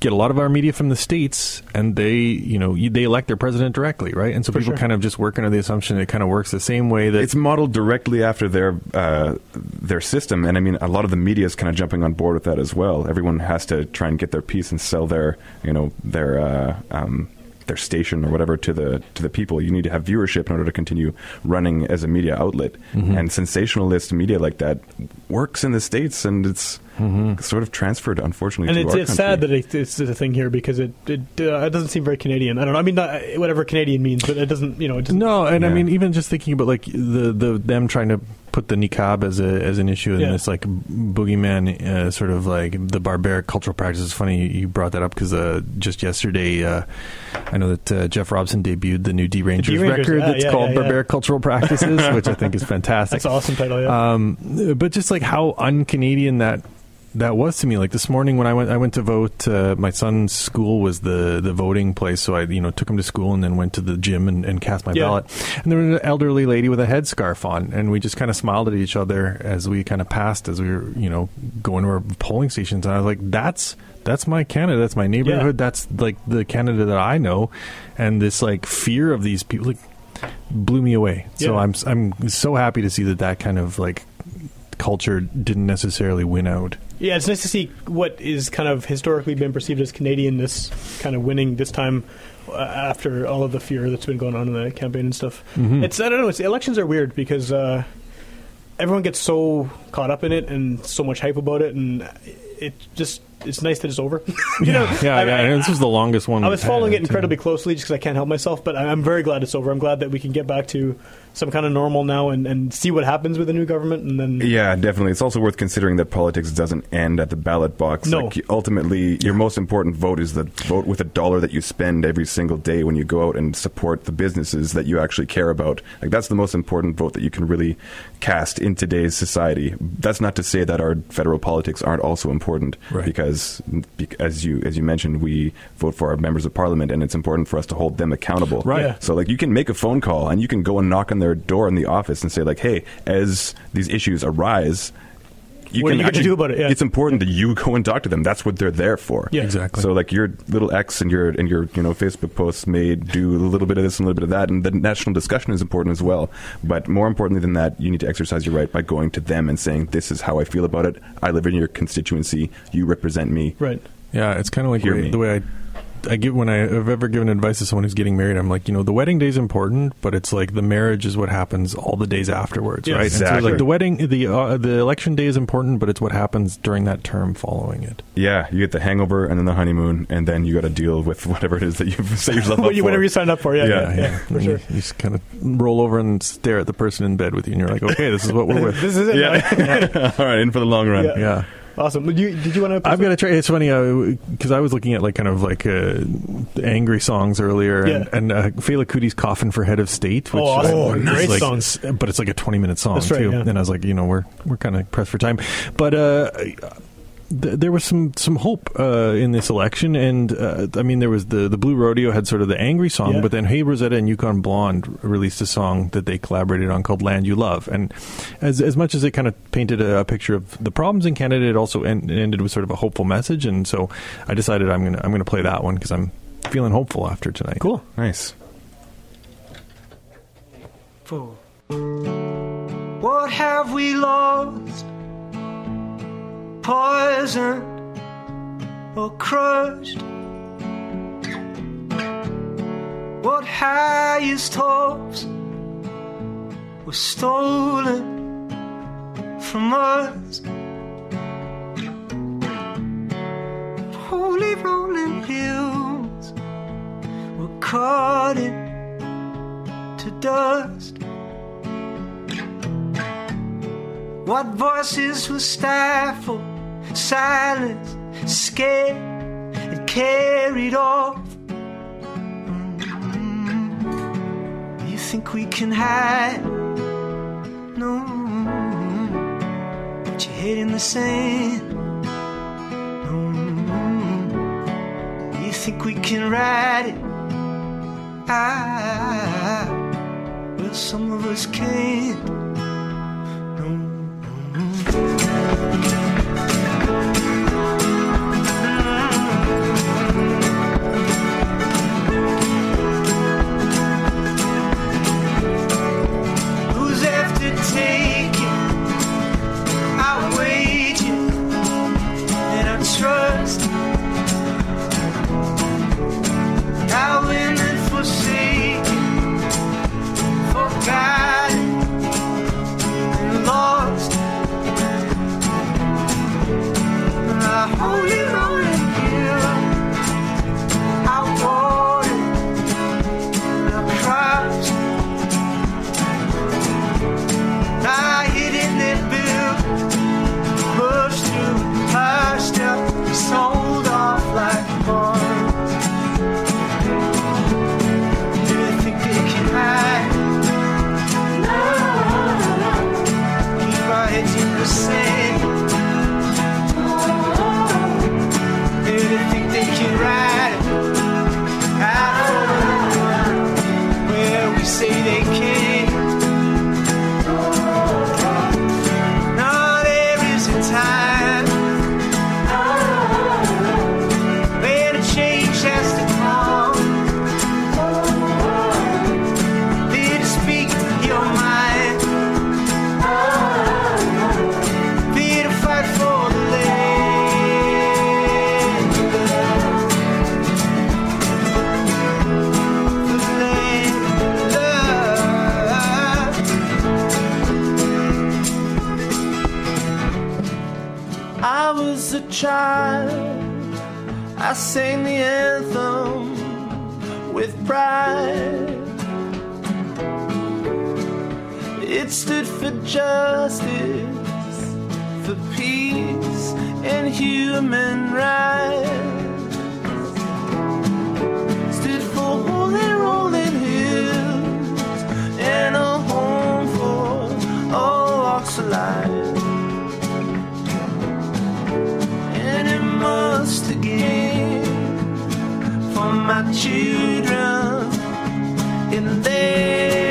get a lot of our media from the states, and they, you know, they elect their president directly, right? And so For people sure. kind of just work under the assumption it kind of works the same way that it's modeled directly after their uh, their system, and I mean, a lot of the media is kind of jumping on board with that as well. Everyone has to try and get their piece and sell their, you know, their uh, um, their station or whatever to the to the people. You need to have viewership in order to continue running as a media outlet. And sensationalist media like that works in the states, and it's sort of transferred, unfortunately, and to it's, our it's sad that it, it's a thing here because it it, uh, it doesn't seem very Canadian. I don't know. I mean, not, whatever Canadian means, but it doesn't. You know, it doesn't. No, and I mean, even just thinking about like the the them trying to put the niqab as a as an issue in Yeah. this like boogeyman uh, sort of like the barbaric cultural practice. It's funny you, you brought that up because uh, just yesterday uh, I know that uh, Jeff Robson debuted the new D Rangers record that's yeah, called yeah. Barbaric Cultural Practices, which I think is fantastic. That's an awesome title. Yeah. Um, but just like how un-Canadian that that was to me. Like this morning when I went, I went to vote. Uh, my son's school was the the voting place, so I you know took him to school and then went to the gym and, and cast my Yeah. ballot. And there was an elderly lady with a headscarf on, and we just kind of smiled at each other as we kind of passed as we were you know going to our polling stations. And I was like, that's. That's my Canada. That's my neighborhood. That's like the Canada that I know, and this like fear of these people. Like, blew me away. So I'm I'm so happy to see that that kind of like culture didn't necessarily win out. Yeah, it's nice to see what is kind of historically been perceived as Canadianness kind of winning this time uh, after all of the fear that's been going on in the campaign and stuff. Mhm. It's I don't know. It's, elections are weird because uh, everyone gets so caught up in it and so much hype about it, and it just it's nice that it's over. you know, yeah, I- yeah. I- and this was the longest one. I was following it incredibly closely just because I can't help myself, but I'm very glad it's over. I'm glad that we can get back to some kind of normal now and, and see what happens with the new government, and then Yeah, definitely. It's also worth considering that politics doesn't end at the ballot box. No. Like, ultimately, your most important vote is the vote with a dollar that you spend every single day when you go out and support the businesses that you actually care about. Like that's the most important vote that you can really cast in today's society. That's not to say that our federal politics aren't also important, Right. because as you as you mentioned, we vote for our members of parliament, and it's important for us to hold them accountable. Right. Yeah. So like you can make a phone call and you can go and knock on their door in the office and say like, hey, as these issues arise. You What are can you gonna actually- do about it? Yeah. It's important that you go and talk to them. That's what they're there for. Yeah. Exactly. So like your little X and your and your you know Facebook posts may do a little bit of this and a little bit of that, and the national discussion is important as well. But more importantly than that, you need to exercise your right by going to them and saying, "This is how I feel about it. I live in your constituency. You represent me." right. Yeah, it's kind of like the way, the way I. I give when I have ever given advice to someone who's getting married, I'm like, you know, the wedding day is important, but it's like the marriage is what happens all the days afterwards, Yeah, right? And so exactly. like the wedding, the uh, the election day is important, but it's what happens during that term following it. Yeah, you get the hangover and then the honeymoon, and then you got to deal with whatever it is that you've set yourself up What you- for. whatever you signed up for, yeah, Yeah, yeah, yeah, for sure. You, you just kind of roll over and stare at the person in bed with you, and you're like, okay, this is what we're with. this is it. Yeah. All right, in for the long run. Yeah. Awesome. Did you, did you want to? I've got to try. It's funny because I was looking at like kind of like uh, angry songs earlier, and, Yeah. and uh, Fela Kuti's "Coffin for Head of State." Which Oh, awesome. uh, Oh, is great like- song. but it's like a twenty-minute song right, too. yeah. And I was like, you know, we're we're kind of pressed for time, but. Th- there was some some hope uh, in this election, and uh, I mean, there was the the Blue Rodeo had sort of the angry song, Yeah. but then Hey Rosetta and Yukon Blonde released a song that they collaborated on called "Land You Love," and as as much as it kind of painted a, a picture of the problems in Canada, it also en- ended with sort of a hopeful message, and so I decided I'm gonna I'm gonna play that one because I'm feeling hopeful after tonight. Cool. Nice. What have we lost? Poisoned or crushed? What highest hopes were stolen from us? Holy rolling hills were caught into dust. What voices were stifled, silenced, scared, and carried off? Mm. You think we can hide? No. Put your head in the sand. No. You think we can ride it? Ah. Well, some of us can't. I sang the anthem with pride. It stood for justice, for peace, and human rights. Stood for holy rolling hills and a home for all walks of life. Children in their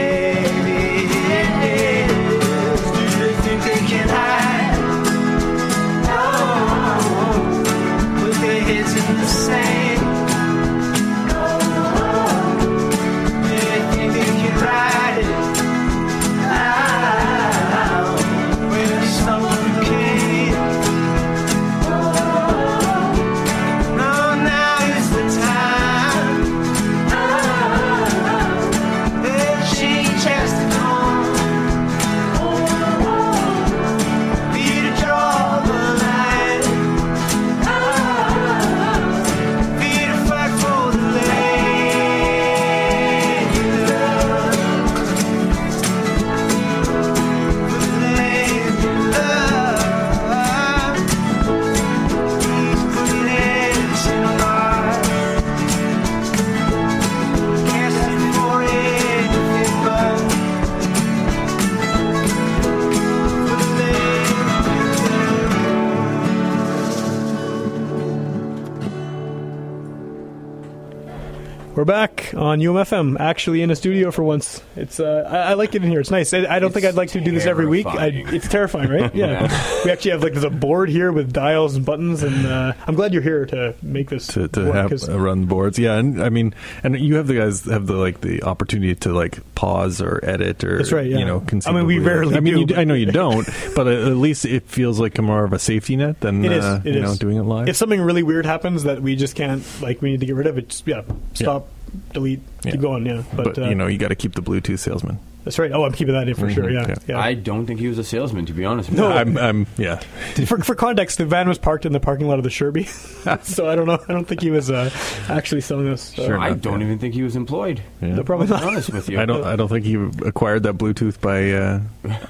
We're back on UMFM, actually in a studio for once. It's uh, I, I like it in here. It's nice. I, I don't think I'd like to do this every week. I, it's terrifying, right? Yeah. we actually have like there's a board here with dials and buttons, and uh, I'm glad you're here to make this to, to work, have uh, run boards. Yeah, and I mean, and you have the guys have the like the opportunity to like pause or edit or That's right, yeah. you know. I mean, we rarely I mean, do, I know you don't, but at least it feels like more of a safety net than It is. uh, It you know doing it live. If something really weird happens that we just can't, like, we need to get rid of it, just yeah, stop, delete, Yeah. keep going. Yeah, but, but, uh, you know, you got to keep the Bluetooth salesman. that's right. Oh, I'm keeping that in for sure. Mhm, Yeah, yeah. yeah. I don't think he was a salesman, to be honest. With No. you. I'm, I'm, yeah. for, for context, the van was parked in the parking lot of the Sherby, so I don't know. I don't think he was uh, actually selling us. Uh, Sure. I enough, don't yeah. even think he was employed. Yeah. No, probably not. honest with you, I don't. I don't think he acquired that Bluetooth by uh,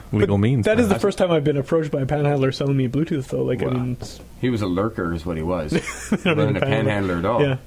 legal means. That is the first time I've been approached by a panhandler selling me Bluetooth, though. Like, I mean, He was a lurker, is what he was. I don't Rather even than a panhandler at all. Yeah.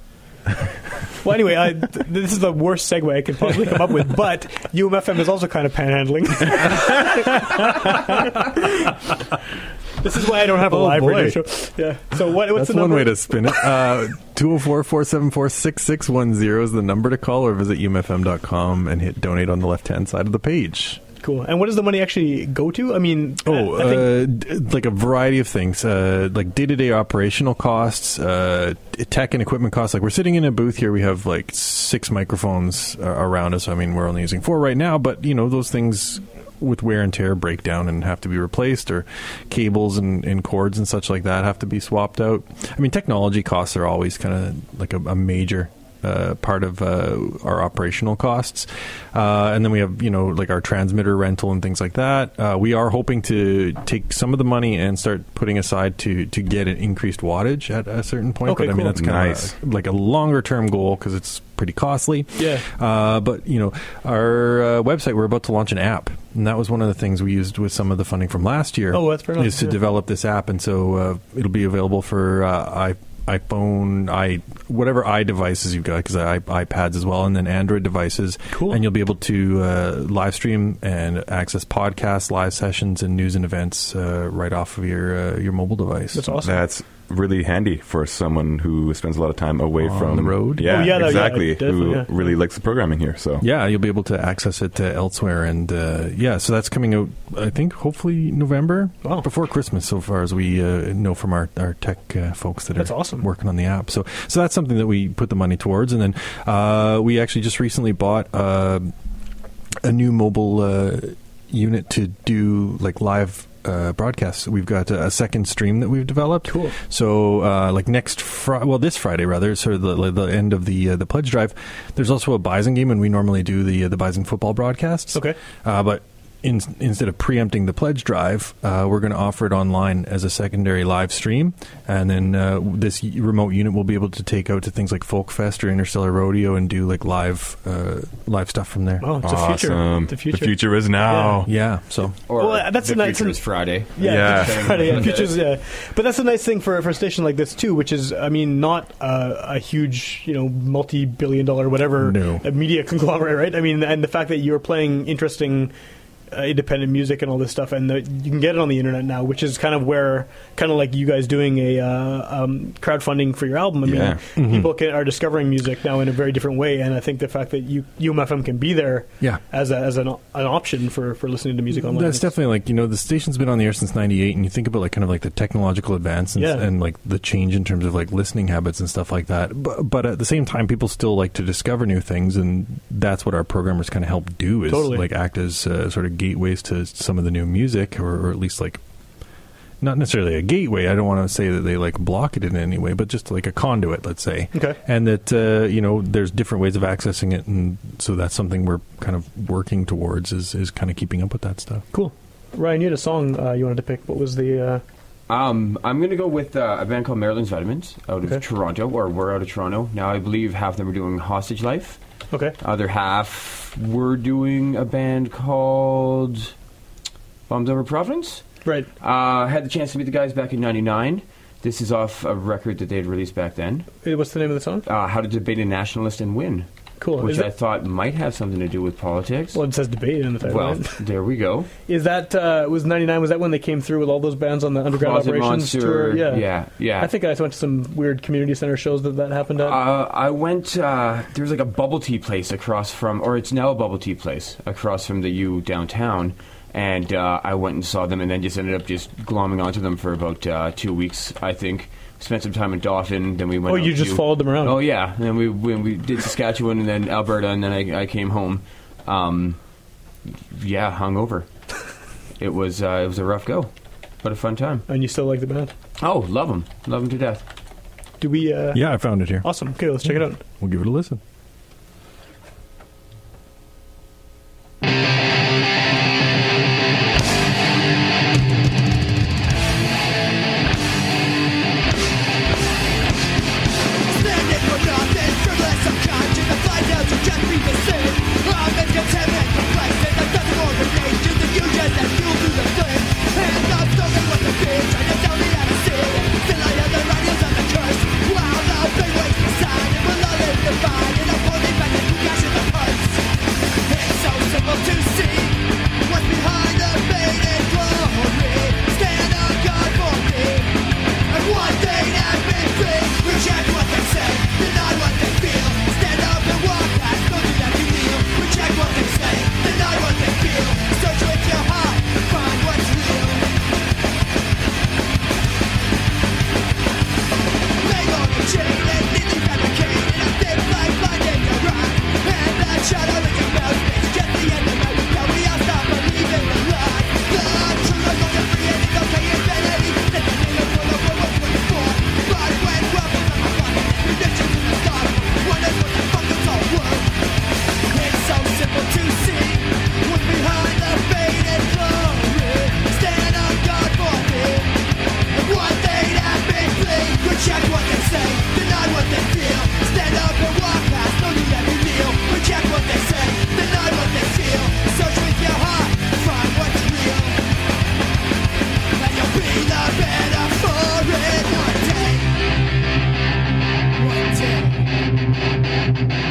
well, anyway, I, th- this is the worst segue I could possibly come up with, but UMFM is also kind of panhandling. this is why I don't have a Oh, live boy. radio show. Yeah. So what, what's That's the one way to spin it. Uh, 204-474-6610 is the number to call or visit umfm.com and hit donate on the left-hand side of the page. Cool. And what does the money actually go to? I mean, Oh, I, uh, d- like a variety of things, uh, like day-to-day operational costs, uh, tech and equipment costs. Like we're sitting in a booth here, we have like six microphones uh, around us. I mean, we're only using four right now, but you know those things with wear and tear break down and have to be replaced, or cables and, and cords and such like that have to be swapped out. I mean, technology costs are always kind of like a, a major uh, part of uh, our operational costs. Uh, and then we have, you know, like our transmitter rental and things like that. Uh, we are hoping to take some of the money and start putting aside to, to get an increased wattage at a certain point. Okay, but I mean, that's kind Nice. of like a longer term goal because it's pretty costly. Yeah. Uh, but, you know, our uh, website, we're about to launch an app. And that was one of the things we used with some of the funding from last year. Oh, that's fair enough, Is to yeah. develop this app. And so uh, it'll be available for uh, i iPhone, i whatever i devices you've got, because I iPads as well, and then Android devices. Cool. And you'll be able to uh, live stream and access podcasts, live sessions, and news and events uh, right off of your uh, your mobile device. that's awesome. That's really handy for someone who spends a lot of time away On from the road? Yeah, Oh, yeah, no, yeah, exactly. who yeah. really likes the programming here. So Yeah, you'll be able to access it uh, elsewhere, and uh, yeah, so that's coming out. I think hopefully November, Wow. before Christmas, so far as we uh, know from our our tech uh, folks that That's are awesome. working on the app. So so that's something that we put the money towards, and then uh, we actually just recently bought uh, a new mobile uh, unit to do like live. Uh, broadcasts. We've got a, second stream that we've developed. Cool. So, uh, like next Friday, well, this Friday rather, sort of the, the end of the uh, the pledge drive. There's also a Bison game, and we normally do the uh, the Bison football broadcasts. Okay. Uh, but in, instead of preempting the pledge drive, uh, we're going to offer it online as a secondary live stream, and then uh, this remote unit will be able to take out to things like Folk Fest or Interstellar Rodeo and do like live uh, live stuff from there. Oh, it's a future. The future. The future is now. Yeah, so Or Well, that's the a nice- future is Friday. Yeah, Yeah. Future Friday, yeah, Futures, yeah. But that's a nice thing for, for a station like this too, which is, I mean, not uh, a huge, you know, multi-billion-dollar whatever No. uh, media conglomerate, right? I mean, and the fact that you're playing interesting. Uh, independent music and all this stuff, and the, you can get it on the internet now, which is kind of where, kind of like you guys doing a uh, um, crowdfunding for your album. I mean, Yeah. people can, are discovering music now in a very different way, and I think the fact that you, UMFM can be there Yeah. as, a, as an, an option for, for listening to music online. That's is- definitely like you know the station's been on the air since '98, and you think about like kind of like the technological advance and, Yeah. and like the change in terms of like listening habits and stuff like that. But, but at the same time, people still like to discover new things, and that's what our programmers kind of help do is Totally. like act as uh, sort of gateways to some of the new music, or, or at least like not necessarily a gateway. I don't want to say that they like block it in any way, but just like a conduit, let's say. Okay. And that uh, you know, there's different ways of accessing it, and so that's something we're kind of working towards is is kind of keeping up with that stuff. Cool. Ryan, you had a song uh, you wanted to pick. What was the? Uh, Um, I'm going to go with uh, a band called Marilyn's Vitamins out of Okay. Toronto, or we're out of Toronto. Now, I believe half of them are doing Hostage Life. Okay. Other half were doing a band called Bombs Over Providence. Right. Uh, had the chance to meet the guys back in '99. This is off a record that they had released back then. What's the name of the song? Uh, How to Debate a Nationalist and Win, Cool. which Is I thought might have something to do with politics. well, it says debate in the title. Well, there we go. Is that uh, was ninety nine? Was that when they came through with all those bands on the Underground Closet Operations Monster. tour? Yeah. yeah, yeah. I think I went to some weird community center shows that that happened at. Uh, I went. Uh, there was like a bubble tea place across from, or it's now a bubble tea place across from the U downtown, and uh, I went and saw them, and then just ended up just glomming onto them for about uh, two weeks. I think spent some time in Dauphin, then we went. oh, you just to- followed them around. Oh yeah, and then we when we did Saskatchewan, and then Alberta, and then I, I came home. Um, yeah, hungover. it was uh, it was a rough go, but a fun time. And you still like the band? Oh, love them, love them to death. Do we? Uh, Yeah, I found it here. Awesome. Okay, let's check it out. We'll give it a listen. you.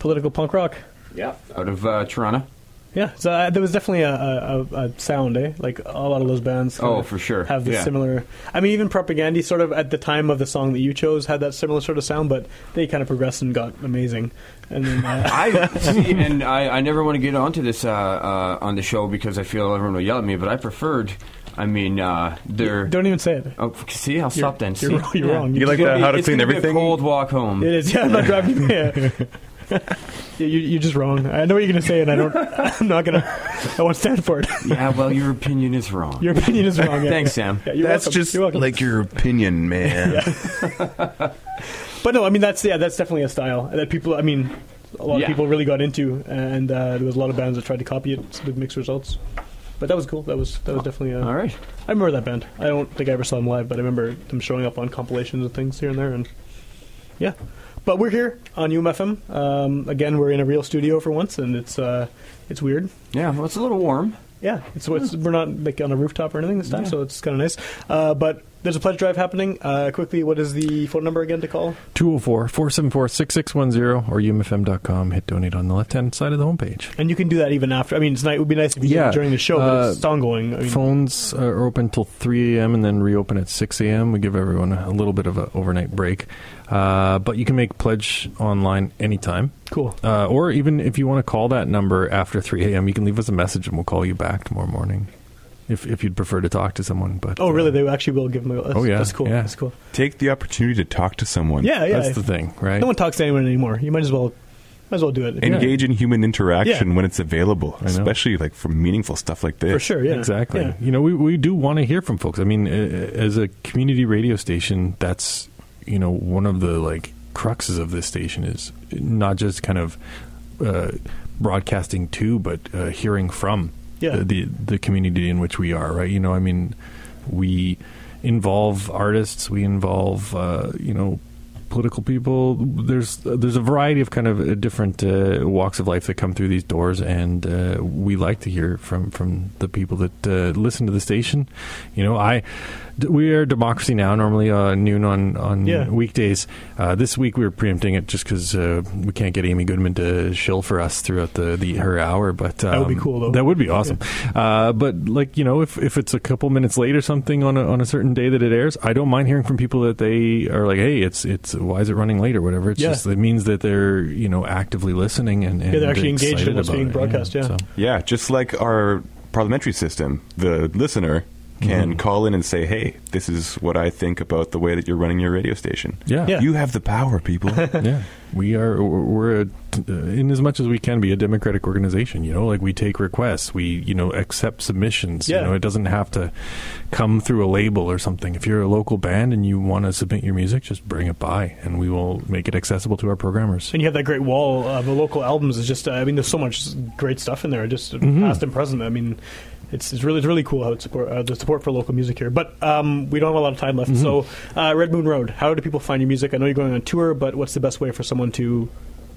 Political punk rock. Yeah. Out of uh, Toronto. Yeah, so uh, there was definitely a, a, a- a sound, eh? Like a lot of those bands. Oh, for sure. Have the Yeah. similar. I mean, even Propagandhi, sort of at the time of the song that you chose, had that similar sort of sound, but they kind of progressed and got amazing. And then uh, I see, and I, I never want to get onto this uh, uh, on the show because I feel everyone will yell at me. But I preferred. I mean, uh, they're. don't even say it. Oh, see, I'll stop then. you're See? wrong- you're wrong. You like It's the How to it's Clean gonna be a Everything? cold walk home. It is. Yeah, I'm not driving. Yeah. Yeah, you, you're just wrong. I know what you're going to say, and I don't. I'm not going to. I won't stand for it. Yeah, well, your opinion is wrong. Your opinion is wrong. Yeah. Thanks, Sam. Yeah, That's welcome. just welcome. like your opinion, man. But no, I mean that's yeah, that's definitely a style that people. I mean, a lot Yeah. of people really got into, and uh, there was a lot of bands that tried to copy it with mixed results. But that was cool. That was that was definitely. A, All right. I remember that band. I don't think I ever saw them live, but I remember them showing up on compilations and things here and there, and yeah. But we're here on UMFM. Um, again, we're in a real studio for once, and it's uh, it's weird. Yeah, well, it's a little warm. Yeah, it's, it's we're not like on a rooftop or anything this time, so it's kind of nice. Uh, but there's a pledge drive happening. Uh, quickly, what is the phone number again to call? 204 474 6610 or umfm.com. Hit donate on the left hand side of the homepage. And you can do that even after. I mean, it's. It would be nice if you did it during the show, but uh, it's ongoing. I mean, Phones are open till 3 a.m. and then reopen at 6 a.m. We give everyone a little bit of an overnight break. Uh, but you can make pledge online anytime. cool. Uh, or even if you want to call that number after 3 a.m., you can leave us a message and we'll call you back tomorrow morning if, if you'd prefer to talk to someone. But Oh, really? uh, They actually will give them a go. That's, Oh, yeah, That's cool. yeah. That's cool. Take the opportunity to talk to someone. Yeah, yeah. That's the thing, right? No one talks to anyone anymore. You might as well, might as well do it. Engage in human interaction Yeah. when it's available, especially like for meaningful stuff like this. for sure. Yeah, Exactly. Yeah. You know, we, we do want to hear from folks. I mean, uh, as a community radio station, that's, you know, one of the like cruxes of this station is not just kind of uh, broadcasting to, but uh, hearing from Yeah. the, the the community in which we are. Right. You know, I mean, we involve artists. We involve, uh, you know. Political people. There's there's a variety of kind of uh, different uh, walks of life that come through these doors, and uh, we like to hear from from the people that uh, listen to the station. You know, I we are democracy now. Normally uh, noon on on Yeah. weekdays. Uh, this week we were preempting it just because uh, we can't get Amy Goodman to shill for us throughout the, the her hour. But um, That would be cool, though. That would be awesome. Uh, but like you know, if if it's a couple minutes late or something on a, on a certain day that it airs, I don't mind hearing from people that they are like, hey, it's it's why is it running late or whatever. It's Yeah. just it means that they're you know actively listening and, and Yeah, they're actually engaged in excited what's about being it. broadcast, yeah. So, Yeah, just like our parliamentary system, the listener can call in and say, "Hey, this is what I think about the way that you're running your radio station." yeah, Yeah. You have the power, people. yeah, we are. We're a, uh, in as much as we can be a democratic organization. You know, like we take requests, we you know accept submissions. Yeah. You know, it doesn't have to come through a label or something. If you're a local band and you want to submit your music, just bring it by, and we will make it accessible to our programmers. And you have that great wall of the local albums. It's just, uh, I mean, there's so much great stuff in there, just Mm-hmm. past and present. I mean, it's, it's really it's really cool how it support uh, the support for local music here. But um, we don't have a lot of time left. Mm-hmm. So, uh, Red Moon Road. How do people find your music? I know you're going on tour, but what's the best way for someone to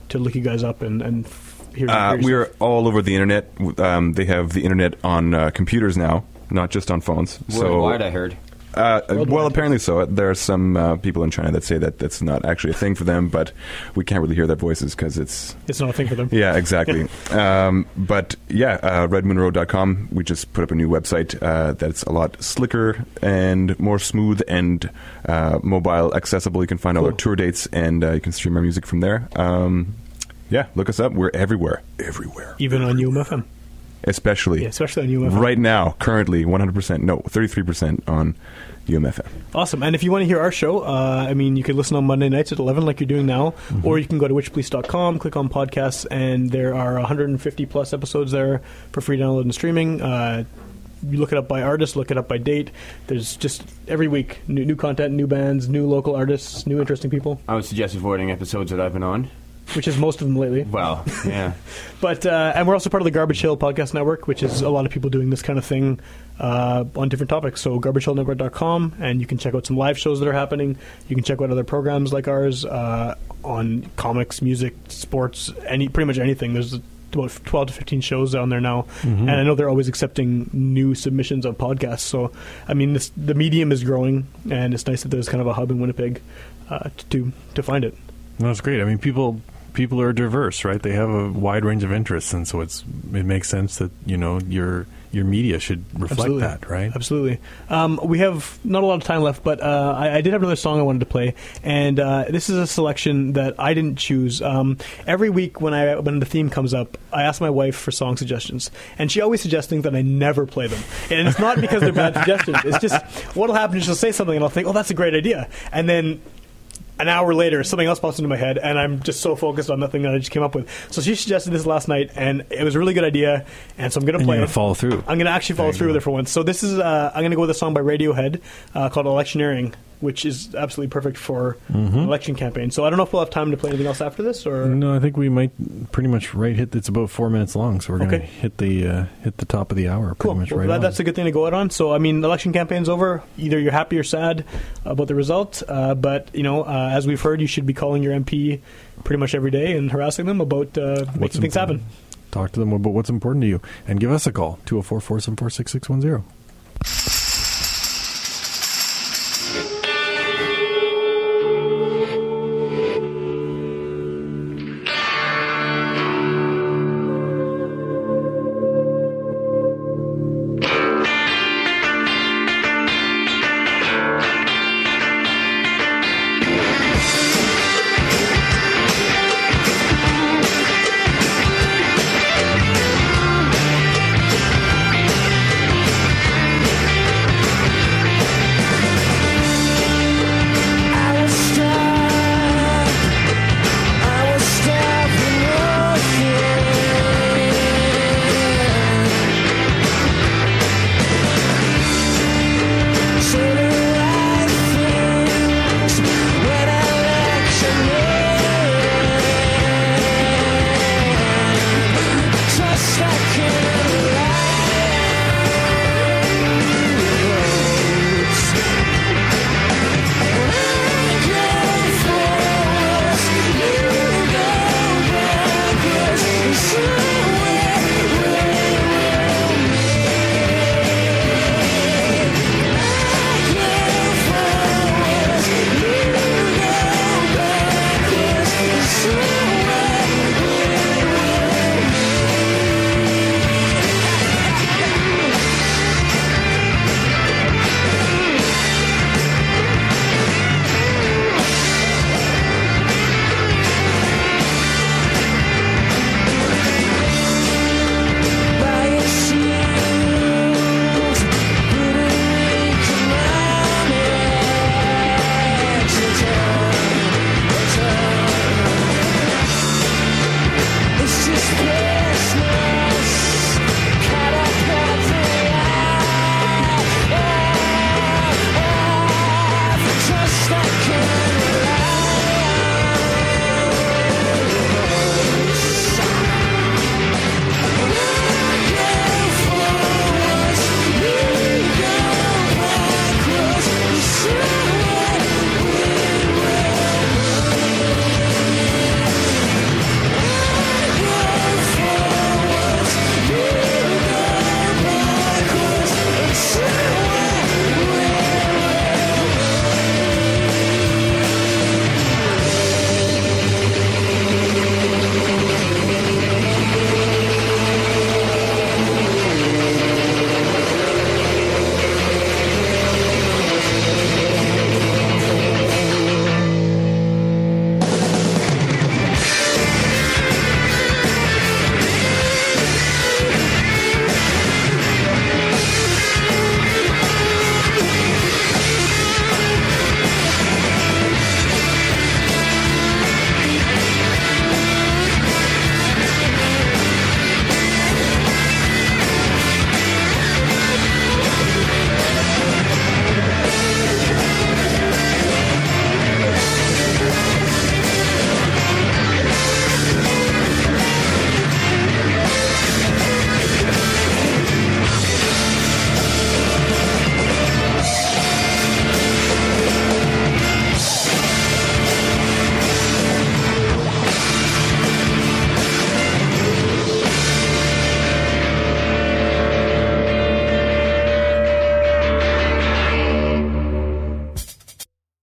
to look you guys up and and hear? Uh, hear we're all over the internet. Um, they have the internet on uh, computers now, not just on phones. Worldwide, so, I heard. Uh, well, apparently so. There are some uh, people in China that say that that's not actually a thing for them, but we can't really hear their voices because it's It's not a thing for them. yeah, exactly. um, but yeah, uh, redmoonroad.com. We just put up a new website uh, that's a lot slicker and more smooth and uh, mobile accessible. You can find all our tour dates and uh, you can stream our music from there. Um, yeah, look us up. We're everywhere, everywhere, Even on UMFM, especially yeah, especially on UMFM. right now. Currently, 100%. No, 33% on UMFM. Awesome. And if you want to hear our show, uh, I mean, you can listen on Monday nights at 11 like you're doing now, Mm-hmm. or you can go to witchpolice.com, click on podcasts, and there are 150 plus episodes there for free download and streaming. Uh, you look it up by artist, look it up by date. There's just every week new, new content, new bands, new local artists, new interesting people, I would suggest avoiding episodes that I've been on. Which is most of them lately. Well, yeah. But uh, and we're also part of the Garbage Hill Podcast Network, which is a lot of people doing this kind of thing uh, on different topics. So garbagehillnetwork.com, and you can check out some live shows that are happening. You can check out other programs like ours uh, on comics, music, sports, any pretty much anything. There's about 12 to 15 shows on there now, Mm-hmm. and I know they're always accepting new submissions of podcasts. So, I mean, this, the medium is growing, and it's nice that there's kind of a hub in Winnipeg uh, to to find it. That's great. I mean, people people are diverse, right? They have a wide range of interests, and so it's it makes sense that you know your your media should reflect Absolutely. that, right? Absolutely. Um, we have not a lot of time left, but uh, I, I did have another song I wanted to play, and uh, this is a selection that I didn't choose. Um, every week when I when the theme comes up, I ask my wife for song suggestions, and she always suggests things that I never play them. And it's not because they're bad suggestions. It's just what'll happen is she'll say something, and I'll think, "Oh, that's a great idea," and then an hour later, something else pops into my head, and I'm just so focused on nothing that I just came up with. So she suggested this last night, and it was a really good idea, and so I'm going to And play gonna follow through. I'm going to actually follow through go. with it for once. So this is uh, I'm going to go with a song by Radiohead uh, called "Electioneering," which is absolutely perfect for Mm-hmm. an election campaign. So I don't know if we'll have time to play anything else after this, or No, I think we might pretty much right hit. It's about four minutes long, so we're going to hit the uh, hit the top of the hour. Pretty Cool. much Well, right that, that's a good thing to go out on. So, I mean, the election campaign's over. Either you're happy or sad about the result. Uh, but, you know, uh, as we've heard, you should be calling your MP pretty much every day and harassing them about uh, making What's things happen. Talk to them about what's important to you, and give us a call 204 474 6610.